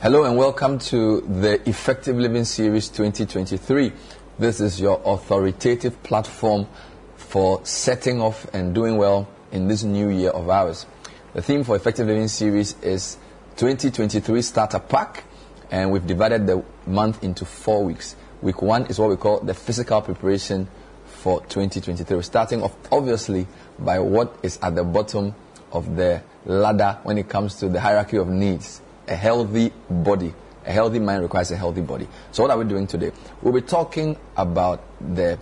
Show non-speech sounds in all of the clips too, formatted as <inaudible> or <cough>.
Hello and welcome to the Effective Living Series 2023. This is your authoritative platform for setting off and doing well in this new year of ours. The theme for Effective Living Series is 2023 Starter Pack, and we've divided the month into four weeks. Week one is what we call the physical preparation for 2023. We're Starting off, obviously, by what is at the bottom of the ladder when it comes to the hierarchy of needs. A healthy body. A healthy mind requires a healthy body. So, what are we doing today? We'll be talking about the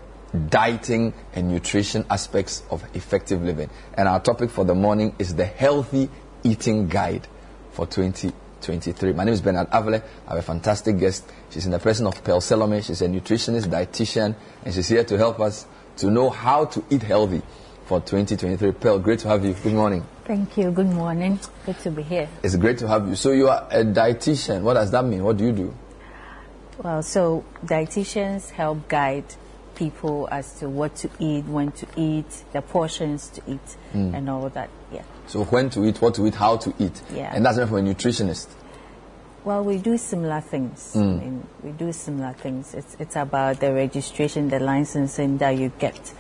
dieting and nutrition aspects of effective living. And our topic for the morning is the healthy eating guide for 2023. My name is Bernard Avle. I have a fantastic guest. She's in the person of Pearl Salome. She's a nutritionist, dietitian, and she's here to help us to know how to eat healthy for 2023. Pearl, great to have you. Good morning. Thank you. Good morning. Good to be here. It's great to have you. So you are a dietitian. What does that mean? What do you do? Well, so dietitians help guide people as to what to eat, when to eat, the portions to eat, Hmm. and all that. Yeah. So when to eat, what to eat, how to eat. Yeah. And that's meant for a nutritionist. Well, we do similar things. Hmm. I mean, we do similar things. It's it's about the registration, the licensing that you get,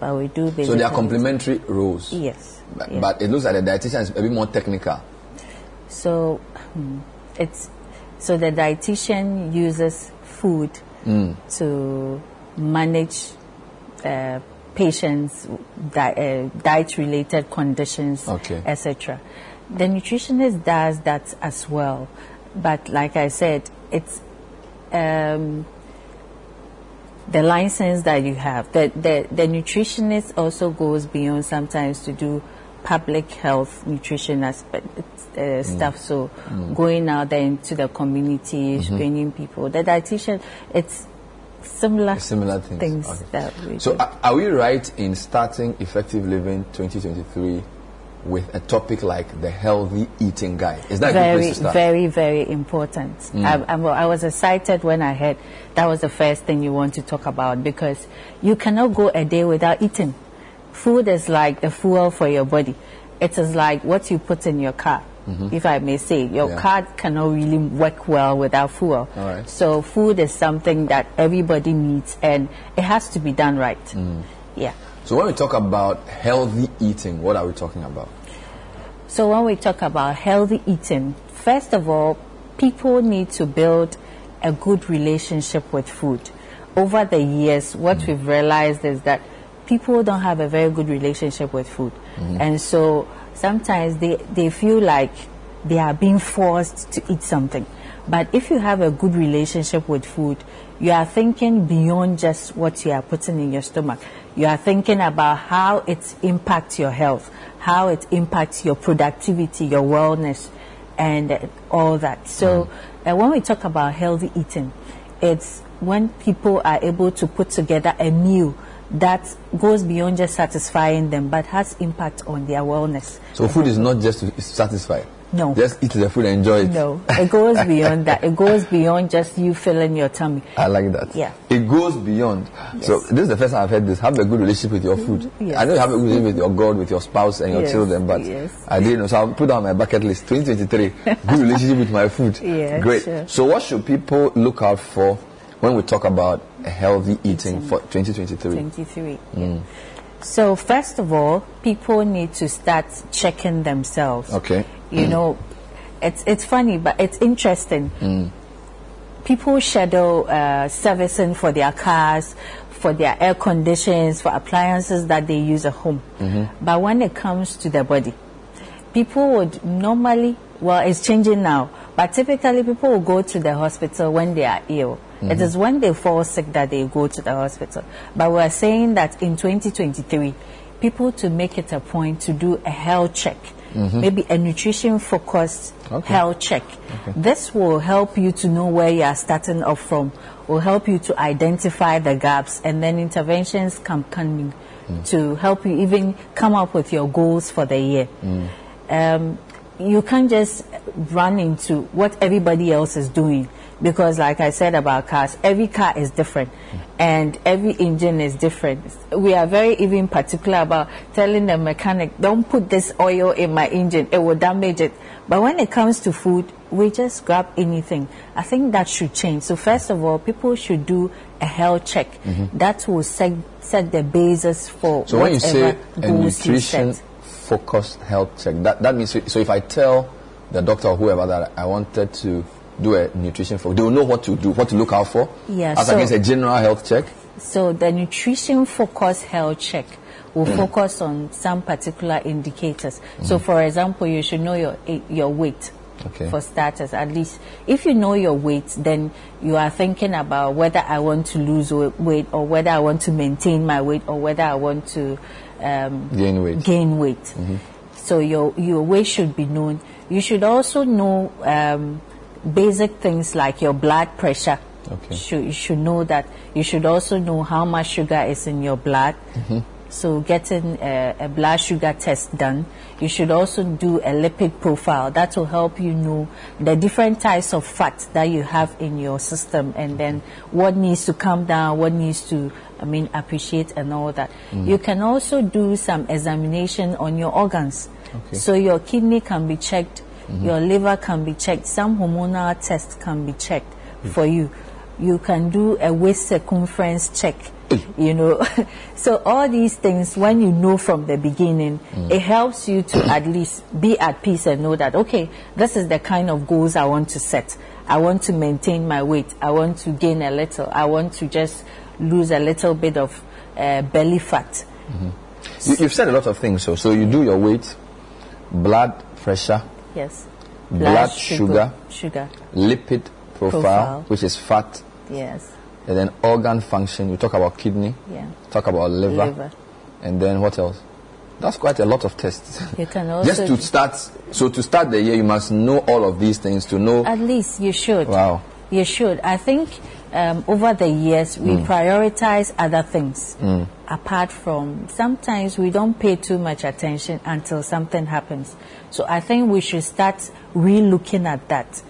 but we do. So they are complementary roles. Yes. But, yeah. but it looks like the dietitian is a bit more technical. So hmm, it's so the dietitian uses food Hmm. to manage uh, patients' di- uh, diet-related conditions, Okay. etc. The nutritionist does that as well, but like I said, it's um, the license that you have. The, the, the nutritionist also goes beyond sometimes to do public health nutrition aspect uh, mm. stuff. So mm. going out there into the community, mm-hmm. screening people. The dietitian, it's similar, Similar things. Okay. that we So are we right in starting Effective Living 2023 with a topic like the healthy eating guide? Is that a good very, place to start? very, very important. I, I, I was excited when I heard that was the first thing you want to talk about because you cannot go a day without eating. Food is like the fuel for your body. It is like what you put in your car, if I may say. Your. Yeah. car cannot really work well without fuel. All right. So food is something that everybody needs and it has to be done right. Mm. Yeah. So when we talk about healthy eating, what are we talking about? So when we talk about healthy eating, first of all, people need to build a good relationship with food. Over the years, what mm. we've realized is that people don't have a very good relationship with food. Mm-hmm. And so sometimes they, they feel like they are being forced to eat something. But if you have a good relationship with food, you are thinking beyond just what you are putting in your stomach. You are thinking about how it impacts your health, how it impacts your productivity, your wellness, and all that. So, uh, when we talk about healthy eating, it's when people are able to put together a meal that goes beyond just satisfying them, but has impact on their wellness. So food is not just to satisfy. No. Just eat the food and enjoy it. No, it goes beyond that. It goes <laughs> beyond just you filling your tummy. I like that. Yeah. It goes beyond. So this is the first time I've heard this. Have a good relationship with your food. Yes. I know you have a good relationship with your God, with your spouse and your Yes, children, but yes. I didn't know. So I'll put on my bucket list 2023. good relationship with my food. <laughs> Yeah, Great. sure. So what should people look out for when we talk about healthy eating for 2023? 23. Mm. yeah. So, first of all, people need to start checking themselves. Okay. You know, it's, it's funny, but it's interesting. Mm. People schedule uh, servicing for their cars, for their air conditions, for appliances that they use at home. Mm-hmm. But when it comes to their body, people would normally, well, it's changing now, but typically people will go to the hospital when they are ill. It is when they fall sick that they go to the hospital. But we're saying that in 2023, people to make it a point to do a health check, Mm-hmm. maybe a nutrition focused Okay. health check. This will help you to know where you are starting off from, will help you to identify the gaps, and then interventions can come in mm. to help you even come up with your goals for the year. Mm. Um, you can't just run into what everybody else is doing because like i said about cars every car is different and every engine is different we are very even particular about telling the mechanic don't put this oil in my engine it will damage it But when it comes to food, we just grab anything. I think that should change. So first of all, people should do a health check. Mm-hmm. That will set, set the basis for. So when you say whatever a nutrition focused health check, that, that means so if I tell the doctor or whoever that I wanted to do a nutrition for, they will know what to do, what to look out for. Yeah, As so- against a general health check. So the nutrition focused health check will focus on some particular indicators. So for example, you should know your your weight. Okay. For starters, at least if you know your weight, then you are thinking about whether I want to lose weight or whether I want to maintain my weight or whether I want to um, Gain weight. gain weight. So your your weight should be known. You should also know um, basic things like your blood pressure. Okay. Should, you should know that. You should also know how much sugar is in your blood. Mm-hmm. So getting a, a blood sugar test done. You should also do a lipid profile. That will help you know the different types of fat that you have in your system and then what needs to come down, what needs to, I mean, appreciate and all that. Mm. You can also do some examination on your organs. Okay. So your kidney can be checked, your liver can be checked, some hormonal tests can be checked for you. You can do a waist circumference check. You know, <laughs> so all these things, when you know from the beginning, it helps you to at least be at peace and know that okay, this is the kind of goals I want to set. I want to maintain my weight. I want to gain a little. I want to just lose a little bit of uh, belly fat. You, you've said a lot of things. So, so you do your weight, blood pressure, Yes. Blood sugar. Sugar. lipid profile, Profile. which is fat, Yes. and then organ function. We talk about kidney, Yeah. talk about liver, Liver. and then what else? That's quite a lot of tests. You can <laughs> also Just to start, so to start the year, you must know all of these things to know. At least you should. Wow. You should. I think um, over the years we prioritize other things apart from sometimes we don't pay too much attention until something happens. So I think we should start re-looking at that.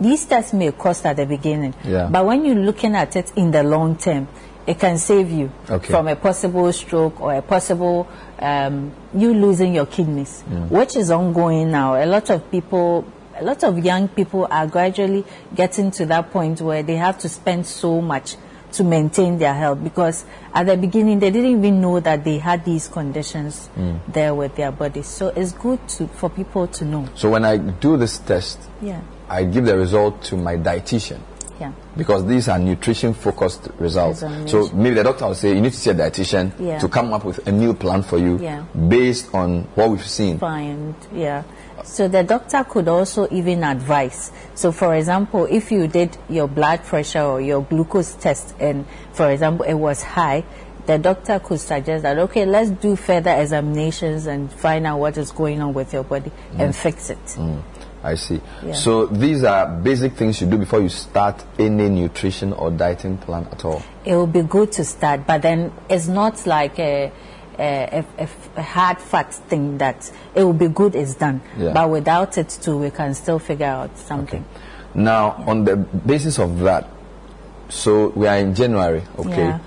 These tests may cost at the beginning, Yeah. but when you're looking at it in the long term, it can save you Okay. from a possible stroke or a possible um, you losing your kidneys, which is ongoing now. A lot of people, a lot of young people are gradually getting to that point where they have to spend so much to maintain their health because at the beginning they didn't even know that they had these conditions mm. there with their bodies. So it's good to, for people to know. So when I do this test, Yeah, I give the result to my dietitian yeah, because these are nutrition focused results. So maybe the doctor will say you need to see a dietitian Yeah. to come up with a meal plan for you Yeah. based on what we've seen. find, yeah. So the doctor could also even advise. So for example, if you did your blood pressure or your glucose test and for example it was high, the doctor could suggest that okay, let's do further examinations and find out what is going on with your body and mm. fix it. Mm. I see. Yeah. So these are basic things you do before you start any nutrition or dieting plan at all. It will be good to start, but then it's not like a a, a, a hard fat thing that it will be good is done. Yeah. But without it too, we can still figure out something. Now, on the basis of that, so we are in January, okay? Yeah.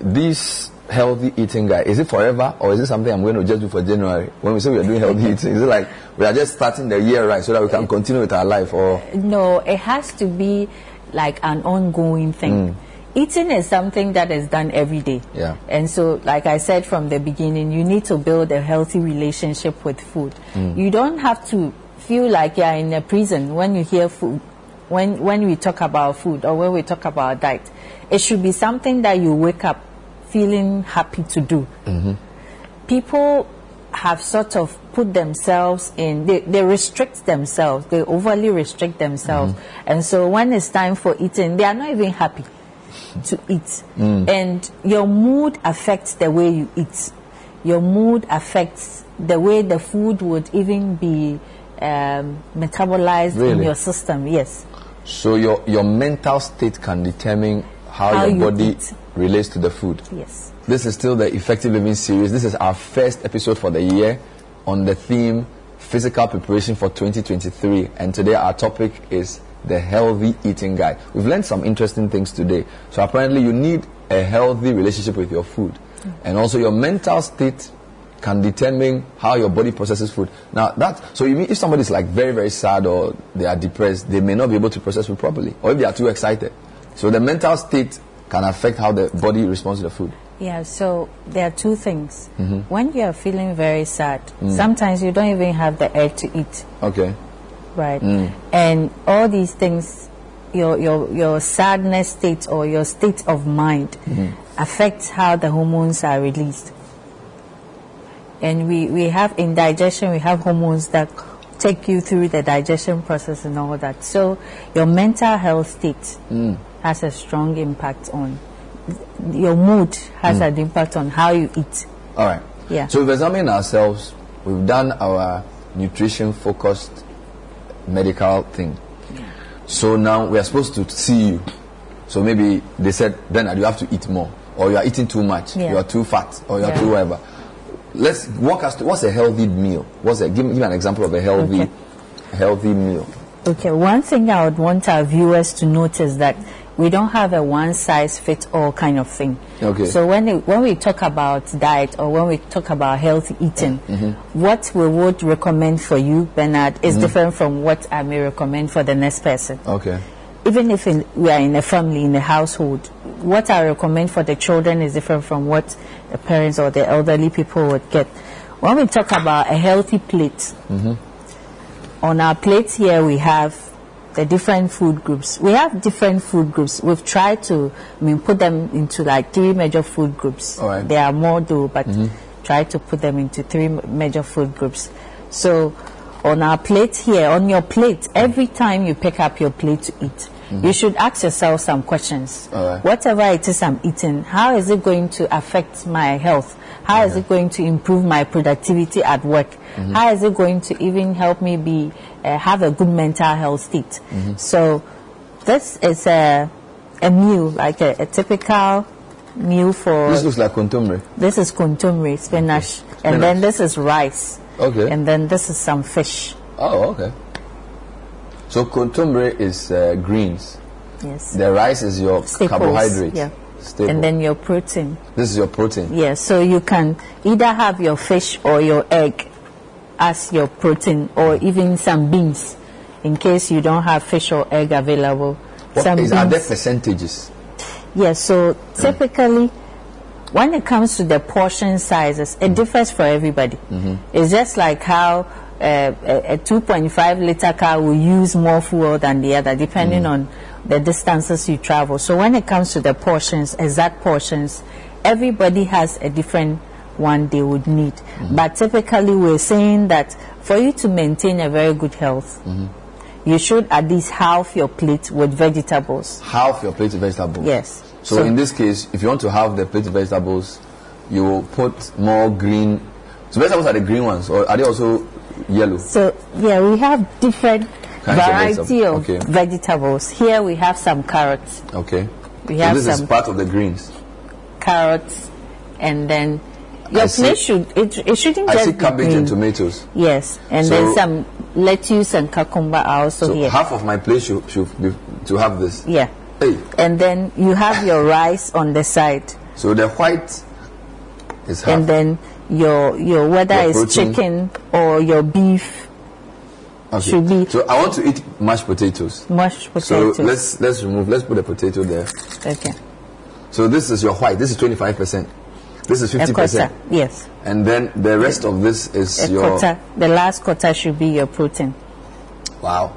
This healthy eating guy, is it forever or is it something I'm going to just do for January? When we say we are doing <laughs> healthy eating, is it like we are just starting the year right so that we can continue with our life or No, it has to be like an ongoing thing. Mm. Eating is something that is done every day. Yeah. And so, like I said from the beginning, you need to build a healthy relationship with food. Mm. You don't have to feel like you're in a prison when you hear food, when, when we talk about food or when we talk about diet. It should be something that you wake up feeling happy to do mm-hmm. people have sort of put themselves in they, they restrict themselves they overly restrict themselves mm-hmm. and so when it's time for eating they are not even happy to eat and your mood affects the way you eat your mood affects the way the food would even be um, metabolized in your system yes so your your mental state can determine how, How your you body eat. relates to the food. yes This is still the Effective Living series. This is our first episode for the year on the theme Physical Preparation for 2023. And today our topic is the Healthy Eating guy. We've learned some interesting things today. So apparently you need a healthy relationship with your food. Mm. And also your mental state can determine how your body processes food. Now that so you mean if somebody is like very very sad or they are depressed, they may not be able to process food properly, or if they are too excited. So the mental state can affect how the body responds to the food. Yeah, so there are two things. Mm-hmm. When you are feeling very sad, mm. sometimes you don't even have the urge to eat, Okay. Right? Mm. And all these things, your, your, your sadness state or your state of mind mm-hmm. affects how the hormones are released. And we, we have in digestion, we have hormones that take you through the digestion process and all that. So your mental health state mm. has a strong impact on your mood has mm. an impact on how you eat. All right. Yeah. So we've examined ourselves. We've done our nutrition focused medical thing. So now we are supposed to see you. So maybe they said, Bernard, you have to eat more, or you are eating too much, Yeah. you are too fat, or you are Yeah. too whatever. Let's walk us to what's a healthy meal. What's a give, me- give me an example of a healthy, Okay. healthy meal. Okay, one thing I would want our viewers to notice that we don't have a one size fits all kind of thing. Okay. So when it, when we talk about diet or when we talk about healthy eating, mm-hmm. what we would recommend for you, Bernard, is mm-hmm. different from what I may recommend for the next person. Okay. even if in, we are in a family, in a household, what I recommend for the children is different from what the parents or the elderly people would get. When we talk about a healthy plate, mm-hmm. on our plate here we have the different food groups. We have different food groups. We've tried to, I mean, put them into like three major food groups. Right. There are more though, but mm-hmm. try to put them into three major food groups. So on our plate here, on your plate, every time you pick up your plate to eat, Mm-hmm. you should ask yourself some questions. Right. Whatever it is I'm eating, how is it going to affect my health? How is mm-hmm. it going to improve my productivity at work? Mm-hmm. How is it going to even help me be uh, have a good mental health state? So this is a a meal like a, a typical meal for This looks like kontomire. this is kontomire spinach, and then this is rice, Okay. and then this is some fish. Oh, okay. So kontomire is uh, greens. Yes. The rice is your Staples, carbohydrate. yeah. Staple. And then your protein. this is your protein. Yes, so you can either have your fish or your egg as your protein, or even some beans, in case you don't have fish or egg available. What some is, are there percentages? Yes, so typically, when it comes to the portion sizes, it differs for everybody. It's just like how a, a 2.5 liter car will use more fuel than the other, depending mm. on the distances you travel. So when it comes to the portions, exact portions, everybody has a different one they would need. Mm-hmm. But typically, we're saying that for you to maintain a very good health, mm-hmm. you should at least half your plate with vegetables. Half your plate of vegetables. Yes. So, in this case, if you want to have the plate of vegetables, you will put more green. So vegetables are the green ones, or are they also yellow? So yeah, we have different Kinds variety of okay. vegetables. Here we have some carrots, Okay. We so have this is some- part of the greens. carrots, and then your I see- plate should it, it shouldn't I just see be cabbage green. and tomatoes. Yes, and So- then some lettuce and cucumber are also So here. half of my plate should, should be to have this. yeah, Hey, and then you have your rice on the side, so the white is half. and then your your whether Your it's chicken or your beef okay. should be- So I want to eat mashed potatoes. mashed potatoes. So let's let's remove. Let's put a potato there. okay, So this is your white. This is twenty five percent. This is fifty percent. Yes, And then the rest of this is a your quarter. The last quarter should be your protein. wow.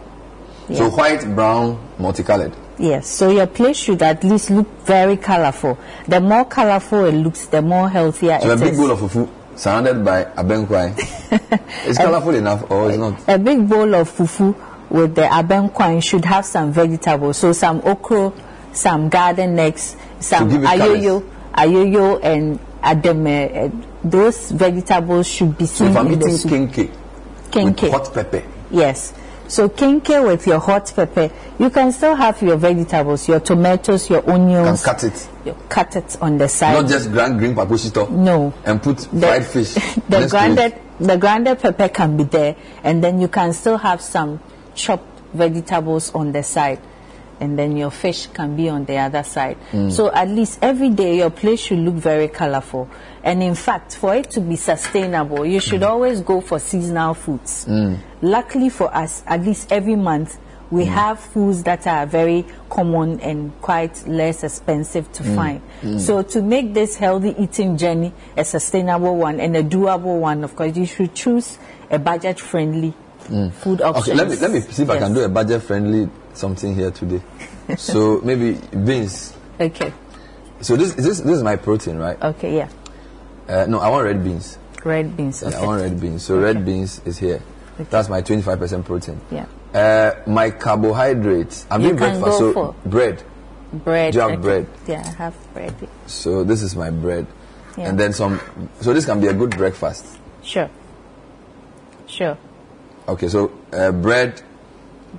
So white, brown, multicolored. Yes, so your plate should at least look very colorful. The more colorful it looks, the more healthier So a big bowl of fufu surrounded by abenkwai. <laughs> it's colorful enough or it's not? a big bowl of fufu with the abenkwan should have some vegetables. So some okro, some garden eggs, some ayoyo, ayoyo and ademe. uh, Those vegetables should be So seen if I'm in the eating soup. kinke Kinke. with hot pepper, Yes. So kinke with your hot pepper, you can still have your vegetables, your tomatoes, your onions. cut it. You cut it on the side. Not just grind green paposhito. No. And put the, fried fish. <laughs> the grounded the grounded pepper can be there and then you can still have some chopped vegetables on the side and then your fish can be on the other side. Mm. So at least every day your plate should look very colorful. And in fact, for it to be sustainable, you should mm. always go for seasonal foods. Mm. Luckily for us, at least every month, we have foods that are very common and quite less expensive to find. So to make this healthy eating journey a sustainable one and a doable one, of course, you should choose a budget-friendly food option. Okay, let me let me see if I can do a budget friendly something here today. so <laughs> maybe beans. Okay. So this this this is my protein, right? Okay. Yeah. Uh, no, I want red beans. Red beans. Yeah, Okay. I want red beans. So red beans is here. That's my 25% protein. Yeah. Uh, my carbohydrates. I'm doing breakfast, go so for- bread. Bread. Do you have okay. bread? Yeah, I have bread. So this is my bread, Yeah. and then some. So this can be a good breakfast. Sure. Sure. Okay, so uh, bread,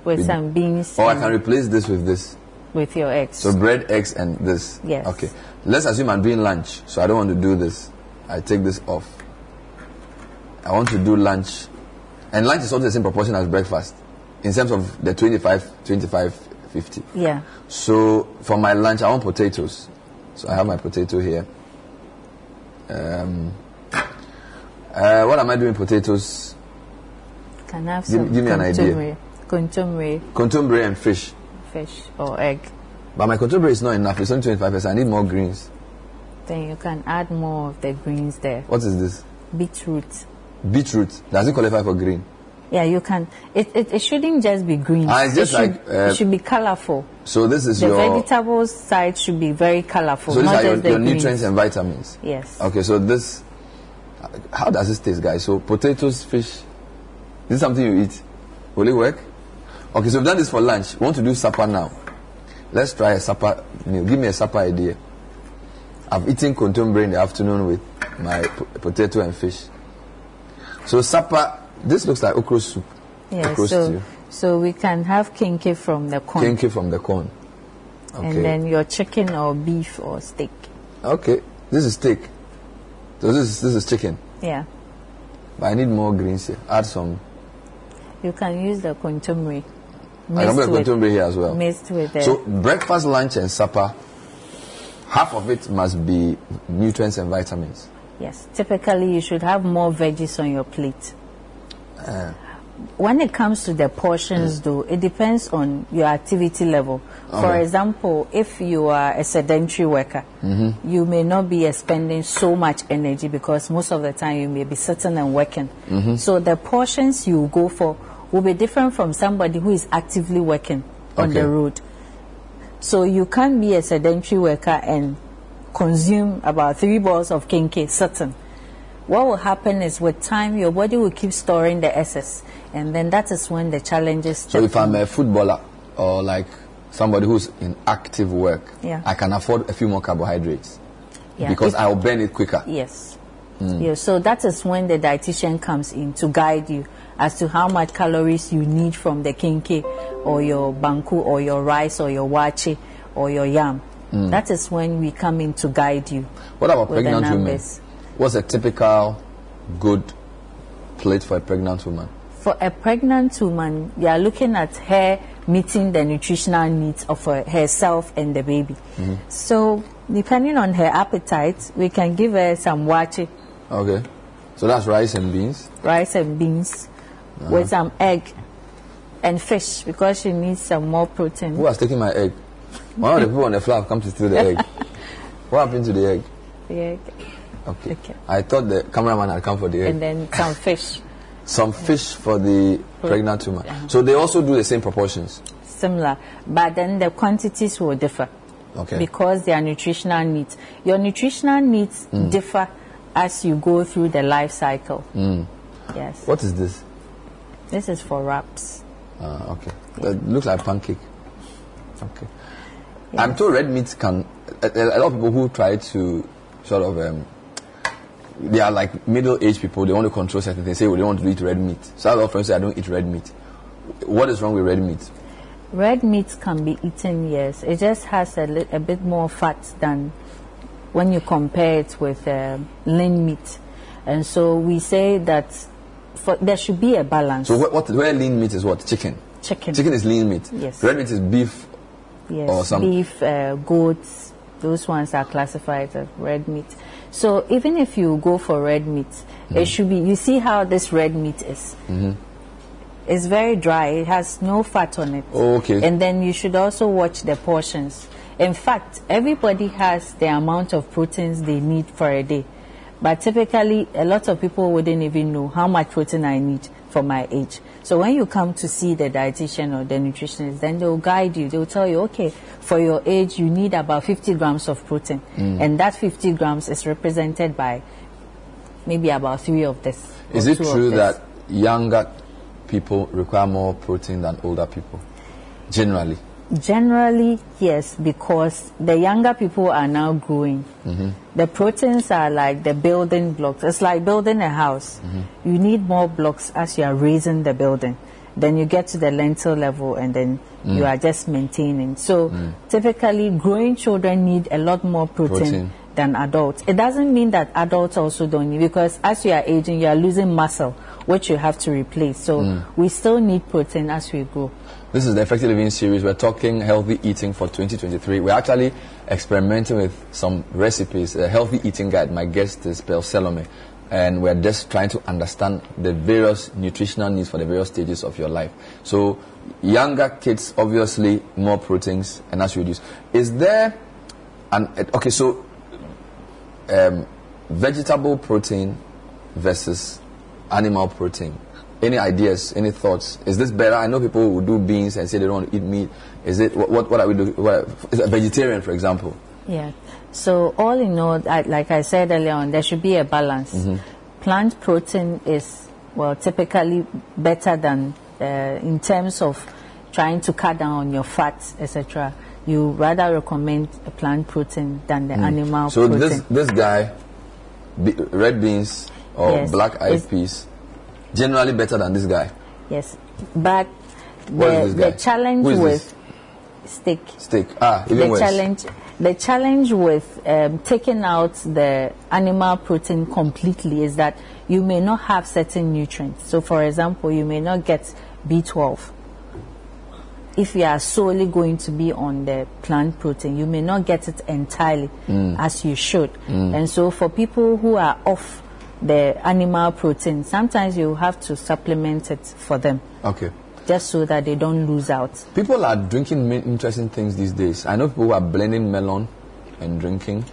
With some beans. or I can replace this with this. with your eggs. So bread, eggs, and this. Yes. Okay. Let's assume I'm doing lunch, so I don't want to do this. I take this off. I want to do lunch, and lunch is also the same proportion as breakfast, in terms of the 25, 25, 50. yeah. So for my lunch, I want potatoes. So I have my potato here. Um, uh, what am I doing? Potatoes, Can I have Give- some give me an idea. Kontomire kontomire, and fish. fish or egg. But my kontomire is not enough. It's only 25%. I need more greens. Then you can add more of the greens there. What is this? Beetroot. Beetroot. Does it qualify for green? Yeah, you can. It, it, it shouldn't just be green. Ah, it's just it should, like, uh, it should be colorful. So this is The your. vegetables side should be very colorful, So these are your, your nutrients and vitamins. Yes. Okay, so this. How does this taste, guys? So potatoes, fish. This is something you eat. Will it work? Okay, so we've done this for lunch. We want to do supper now. Let's try a supper meal. Give me a supper idea. I've eaten kontomire in the afternoon with my po- potato and fish. So supper. This looks like okra soup. Yeah, okra so, stew. so we can have kenkey from the corn. Kenkey from the corn. Okay. And then your chicken or beef or steak. okay. This is steak. So this is, this is chicken. Yeah. But I need more greens here. Add some. You can use the kontomire. I can put with, kontomire here as well. mixed with the So breakfast, lunch, and supper, half of it must be nutrients and vitamins. Yes, typically you should have more veggies on your plate. Uh, When it comes to the portions, mm. though, it depends on your activity level. For example, if you are a sedentary worker, mm-hmm. you may not be expending so much energy because most of the time you may be sitting and working. Mm-hmm. So the portions you go for will be different from somebody who is actively working on Okay. the road. So you can't be a sedentary worker and consume about three balls of kenkey sitting. What will happen is with time, your body will keep storing the excess, and then that is when the challenges so if I'm a footballer or like somebody who's in active work, Yeah. I can afford a few more carbohydrates Yeah, because I'll burn it quicker. Yes. Hmm. Yeah, so that is when the dietitian comes in to guide you as to how much calories you need from the kenkey or your banku or your rice or your waakye or your yam. Mm. That is when we come in to guide you. What about pregnant women? What's a typical good plate for a pregnant woman? For a pregnant woman, you are looking at her meeting the nutritional needs of her, herself and the baby. Mm-hmm. So, depending on her appetite, we can give her some waakye, Okay. So that's rice and beans. rice and beans, Uh-huh. with some egg and fish because she needs some more protein. Who has taken my egg? One of the people on the floor have come to steal the egg. <laughs> What happened to the egg? The egg, Okay. Okay. I thought the cameraman had come for the egg. and then some <laughs> fish. Some fish for the pregnant woman. So they also do the same proportions. Similar, but then the quantities will differ. Okay. because their nutritional needs. Your nutritional needs hmm. differ as you go through the life cycle. Hmm. Yes. What is this? This is for wraps. Ah, okay. That looks like pancake. Okay. I'm told red meat can. A, a lot of people who try to sort of. Um, they are like middle-aged people. They want to control certain things. They say, well, they want to eat red meat. So a lot of friends say, I don't eat red meat. What is wrong with red meat? Red meat can be eaten, yes. It just has a, a bit more fat than when you compare it with uh, lean meat. And so we say that for, there should be a balance. So what, what where lean meat is what? Chicken. Chicken. Chicken is lean meat. Yes. Red meat is beef Yes, or some beef, uh, goats, those ones are classified as red meat. So even if you go for red meat, Mm-hmm. it should be. You see how this red meat is. Mm -hmm. It's very dry. It has no fat on it. Oh, okay. And then you should also watch the portions. In fact, everybody has the amount of proteins they need for a day. But typically, a lot of people wouldn't even know how much protein I need for my age. So when you come to see the dietitian or the nutritionist, then they'll guide you. They'll tell you, okay, for your age, you need about 50 grams of protein. Mm. And that 50 grams is represented by maybe about three of this. Is it true that younger people require more protein than older people? Generally. Generally, yes, because the younger people are now growing. Mm-hmm. The proteins are like the building blocks. It's like building a house. Mm-hmm. You need more blocks as you are raising the building. Then you get to the lintel level and then mm. you are just maintaining. So mm. typically, growing children need a lot more protein, Protein. Than adults. It doesn't mean that adults also don't need because as you are aging, you are losing muscle, which you have to replace. So hmm. we still need protein as we grow. This is the Effective Living series. We're talking healthy eating for 2023. We're actually experimenting with some recipes, a healthy eating guide. My guest is Pearl Salome. And we're just trying to understand the various nutritional needs for the various stages of your life. So, younger kids, obviously, more proteins, and as you reduce. Is there an, okay, so, um, vegetable protein versus animal protein. Any ideas? Any thoughts? Is this better? I know people who do beans and say they don't want to eat meat. Is it what? What, are we doing? What, is a vegetarian, for example? Yeah. So all in all, I, like I said earlier on, there should be a balance. Plant protein is well typically better than uh, in terms of trying to cut down on your fats, etc. You rather recommend a plant protein than the animal protein So protein. this this guy, be, red beans or Yes. black eyed It's- peas, generally better than this guy. yes, but the, the challenge with steak Steak. Ah, even the worse. challenge the challenge with um, taking out the animal protein completely is that you may not have certain nutrients so for example you may not get b12 if you are solely going to be on the plant protein you may not get it entirely mm. as you should mm. and so for people who are off the animal protein sometimes you have to supplement it for them Okay. just so that they don't lose out People are drinking many interesting things these days. I know people who are blending melon and drinking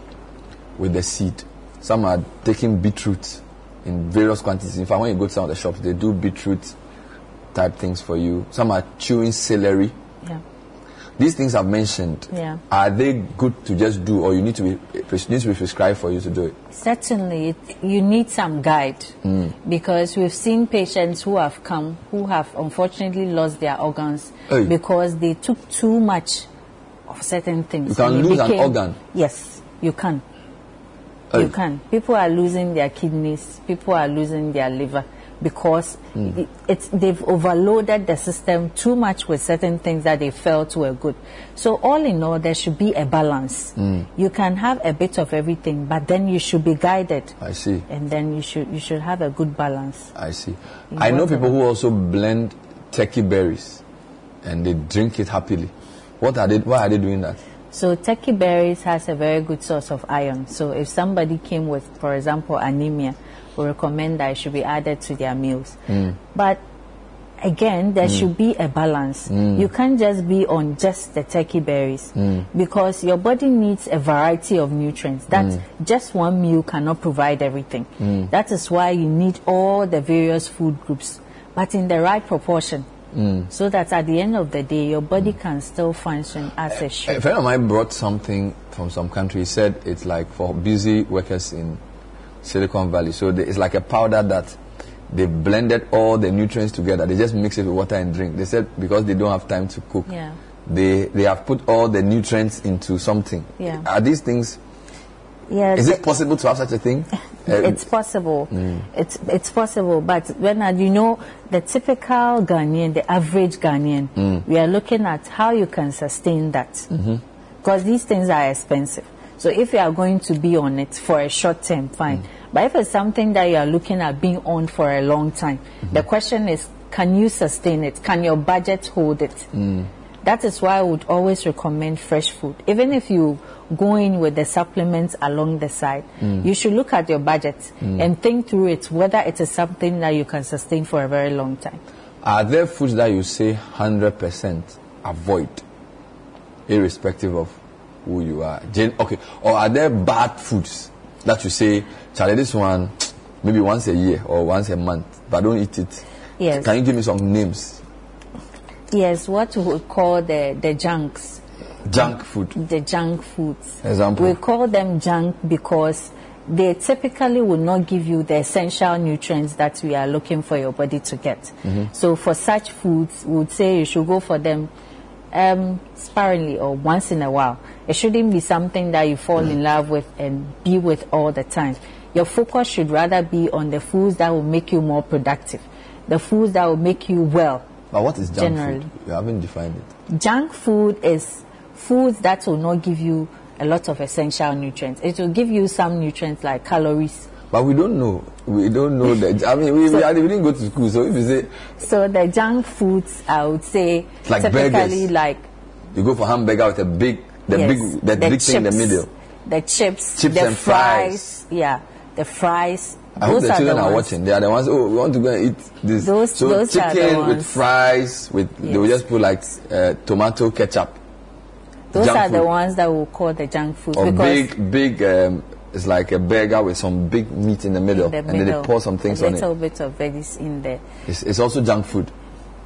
with the seed. Some are taking beetroot in various quantities. In fact, when you go to some of the shops, they do beetroot type things for you. Some are chewing celery. yeah These things I've mentioned, Yeah. are they good to just do, or you need to be needs to be prescribed for you to do it? Certainly, it, you need some guide mm. because we've seen patients who have come who have unfortunately lost their organs Hey. because they took too much of certain things. You can lose an organ? Yes, you can. Hey. You can. People are losing their kidneys. People are losing their liver because it, it's, they've overloaded the system too much with certain things that they felt were good. So all in all, there should be a balance. Hmm. You can have a bit of everything, but then you should be guided, I see. and then you should you should have a good balance. I see. I know people who also blend turkey berries and they drink it happily. What are they? Why are they doing that? So turkey berries has a very good source of iron. So if somebody came with, for example, anemia, we recommend that it should be added to their meals. Mm. But again, there mm. should be a balance. Mm. You can't just be on just the turkey berries because your body needs a variety of nutrients. That just one meal cannot provide everything. That is why you need all the various food groups, but in the right proportion. So that at the end of the day, your body can still function as should. A friend of mine brought something from some country. He said it's like for busy workers in Silicon Valley. So they, it's like a powder that they blended all the nutrients together. They just mix it with water and drink. They said because they don't have time to cook, Yeah. they they have put all the nutrients into something. Yeah. Are these things? Yes. Is it possible to have such a thing? <laughs> Uh, it's possible. It's it's possible, but when uh, you know the typical Ghanaian, the average Ghanaian, we are looking at how you can sustain that because these things are expensive. So if you are going to be on it for a short term, fine. Mm. But if it's something that you are looking at being on for a long time, mm-hmm. the question is, can you sustain it? Can your budget hold it? Mm. That is why I would always recommend fresh food. Even if you go in with the supplements along the side, Mm. you should look at your budget mm. and think through it whether it is something that you can sustain for a very long time. Are there foods that you say 100% avoid, irrespective of who you are? Gen- okay, or are there bad foods that you say, Charlie, this one, maybe once a year or once a month, but don't eat it? Yes. Can you give me some names? Yes, what we would call the, the junks. Junk food. the junk foods. Example. We call them junk because they typically will not give you the essential nutrients that we are looking for your body to get. Mm-hmm. So for such foods, we would say you should go for them um, sparingly or once in a while. It shouldn't be something that you fall in love with and be with all the time. Your focus should rather be on the foods that will make you more productive, the foods that will make you well. But what is junk Generally. food? You haven't defined it. Junk food is foods that will not give you a lot of essential nutrients. It will give you some nutrients like calories. But we don't know. We don't know that. I mean, we, we, we didn't go to school. So if you say So the junk foods, I would say, Like typically burgers. like you go for hamburger with a big, the yes, big, the, big thing in the middle. the chips, Chips the and fries. yeah, the fries. I hope those the are children the are watching. They are the ones. Oh, we want to go and eat this. Those- so those are the chicken with fries with they will just put like uh, tomato ketchup Those junk are the ones that we call the junk foods or because big, big. Um, it's like a burger with some big meat in the middle, in the and middle, then they pour some things on it. a little bit of veggies in there. It's, it's also junk food.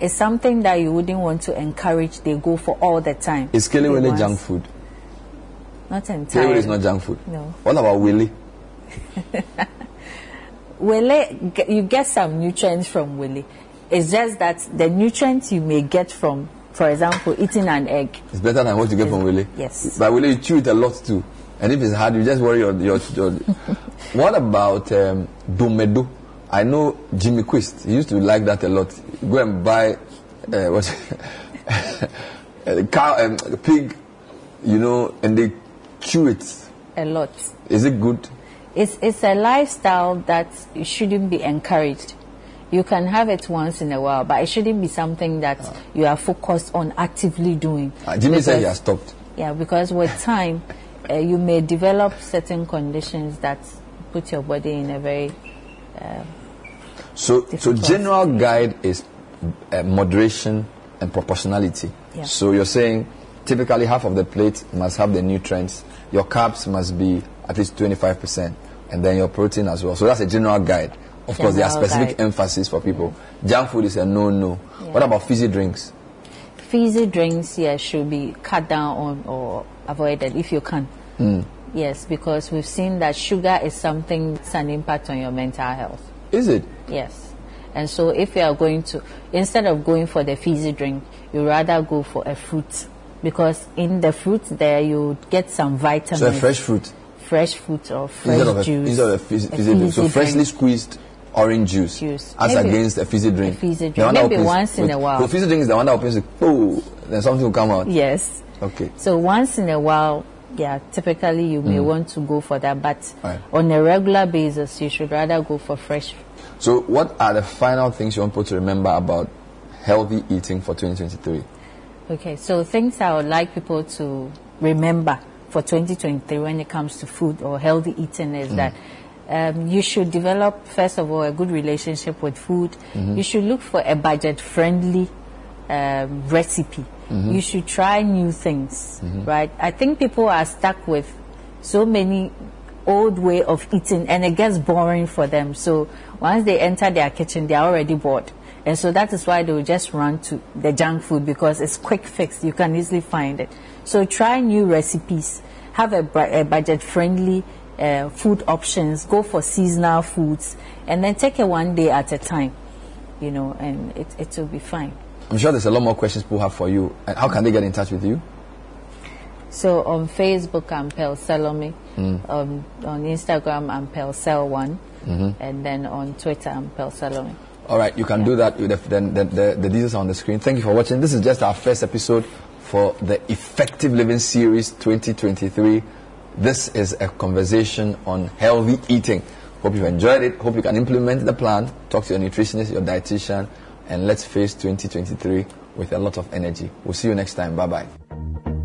It's something that you wouldn't want to encourage. They go for all the time. Is Kelewele junk food? Not Kelewele entirely. is not junk food. No. What about wele? <laughs> Ge- you get some nutrients from wele. It's just that the nutrients you may get from, for example, eating an egg. It's better than what you get from wele. Yes. But wele, you chew it a lot too, and if it's hard, you just worry your your. your <laughs> what about um, domedo? I know Jimmy Quist. He used to like that a lot. Go and buy uh, <laughs> what a cow, um, a pig, you know, and they chew it. A lot. Is it good? It's, it's a lifestyle that shouldn't be encouraged. You can have it once in a while, but it shouldn't be something that you are focused on actively doing. Uh, Jimmy said he Because- has stopped. Yeah, because with time, uh, you may develop certain conditions that put your body in a very So, so Difficult. general guide is uh, moderation and proportionality. Yeah. So you're saying typically half of the plate must have the nutrients. Your carbs must be at least 25%, and then your protein as well. So that's a general guide. Of course, there are specific guide. emphasis for people. Junk food is a no-no. What about fizzy drinks? Fizzy drinks yeah should be cut down on or avoided if you can. Hmm. Yes because we've seen that sugar is something that's an impact on your mental health. Is it? yes. And so if you are going to instead of going for the fizzy drink you rather go for a fruit. Because in the fruit there you get some vitamins. So fresh fruit. Fresh fruit or fresh instead of a, juice instead of a fizzy, fizzy drink. So freshly drink. squeezed orange juice, Juice. as Maybe against a fizzy drink. fizzy drink. Maybe opens- once in a while. The fizzy drink is the one that opens. Oh, then something will come out. yes Okay. So once in a while, yeah, typically you may want to go for that, but Mm. Right. on a regular basis, you should rather go for fresh. So, what are the final things you want people to remember about healthy eating for 2023? Okay, so things I would like people to remember for 2023 when it comes to food or healthy eating is that um, you should develop, first of all, a good relationship with food. You should look for a budget friendly um, recipe. You should try new things, right? I think people are stuck with so many old way of eating and it gets boring for them. So once they enter their kitchen, they're already bored. And so that is why they will just run to the junk food because it's quick fix. You can easily find it. So try new recipes. Have a, a budget friendly uh, food options. Go for seasonal foods and then take it one day at a time, you know, and it, it will be fine. I'm sure there's a lot more questions people have for you. And how can they get in touch with you? So on Facebook, I'm Pearl Salome. Mm. Um, on Instagram, I'm Pel Cell One, Mm-hmm. and then on Twitter, I'm Pearl Salome. All right, you can do that. The, then the, the, the details are on the screen. Thank you for watching. This is just our first episode for the Effective Living Series 2023. This is a conversation on healthy eating. Hope you've enjoyed it. Hope you can implement the plan. Talk to your nutritionist, your dietitian, and let's face 2023 with a lot of energy. We'll see you next time. Bye bye.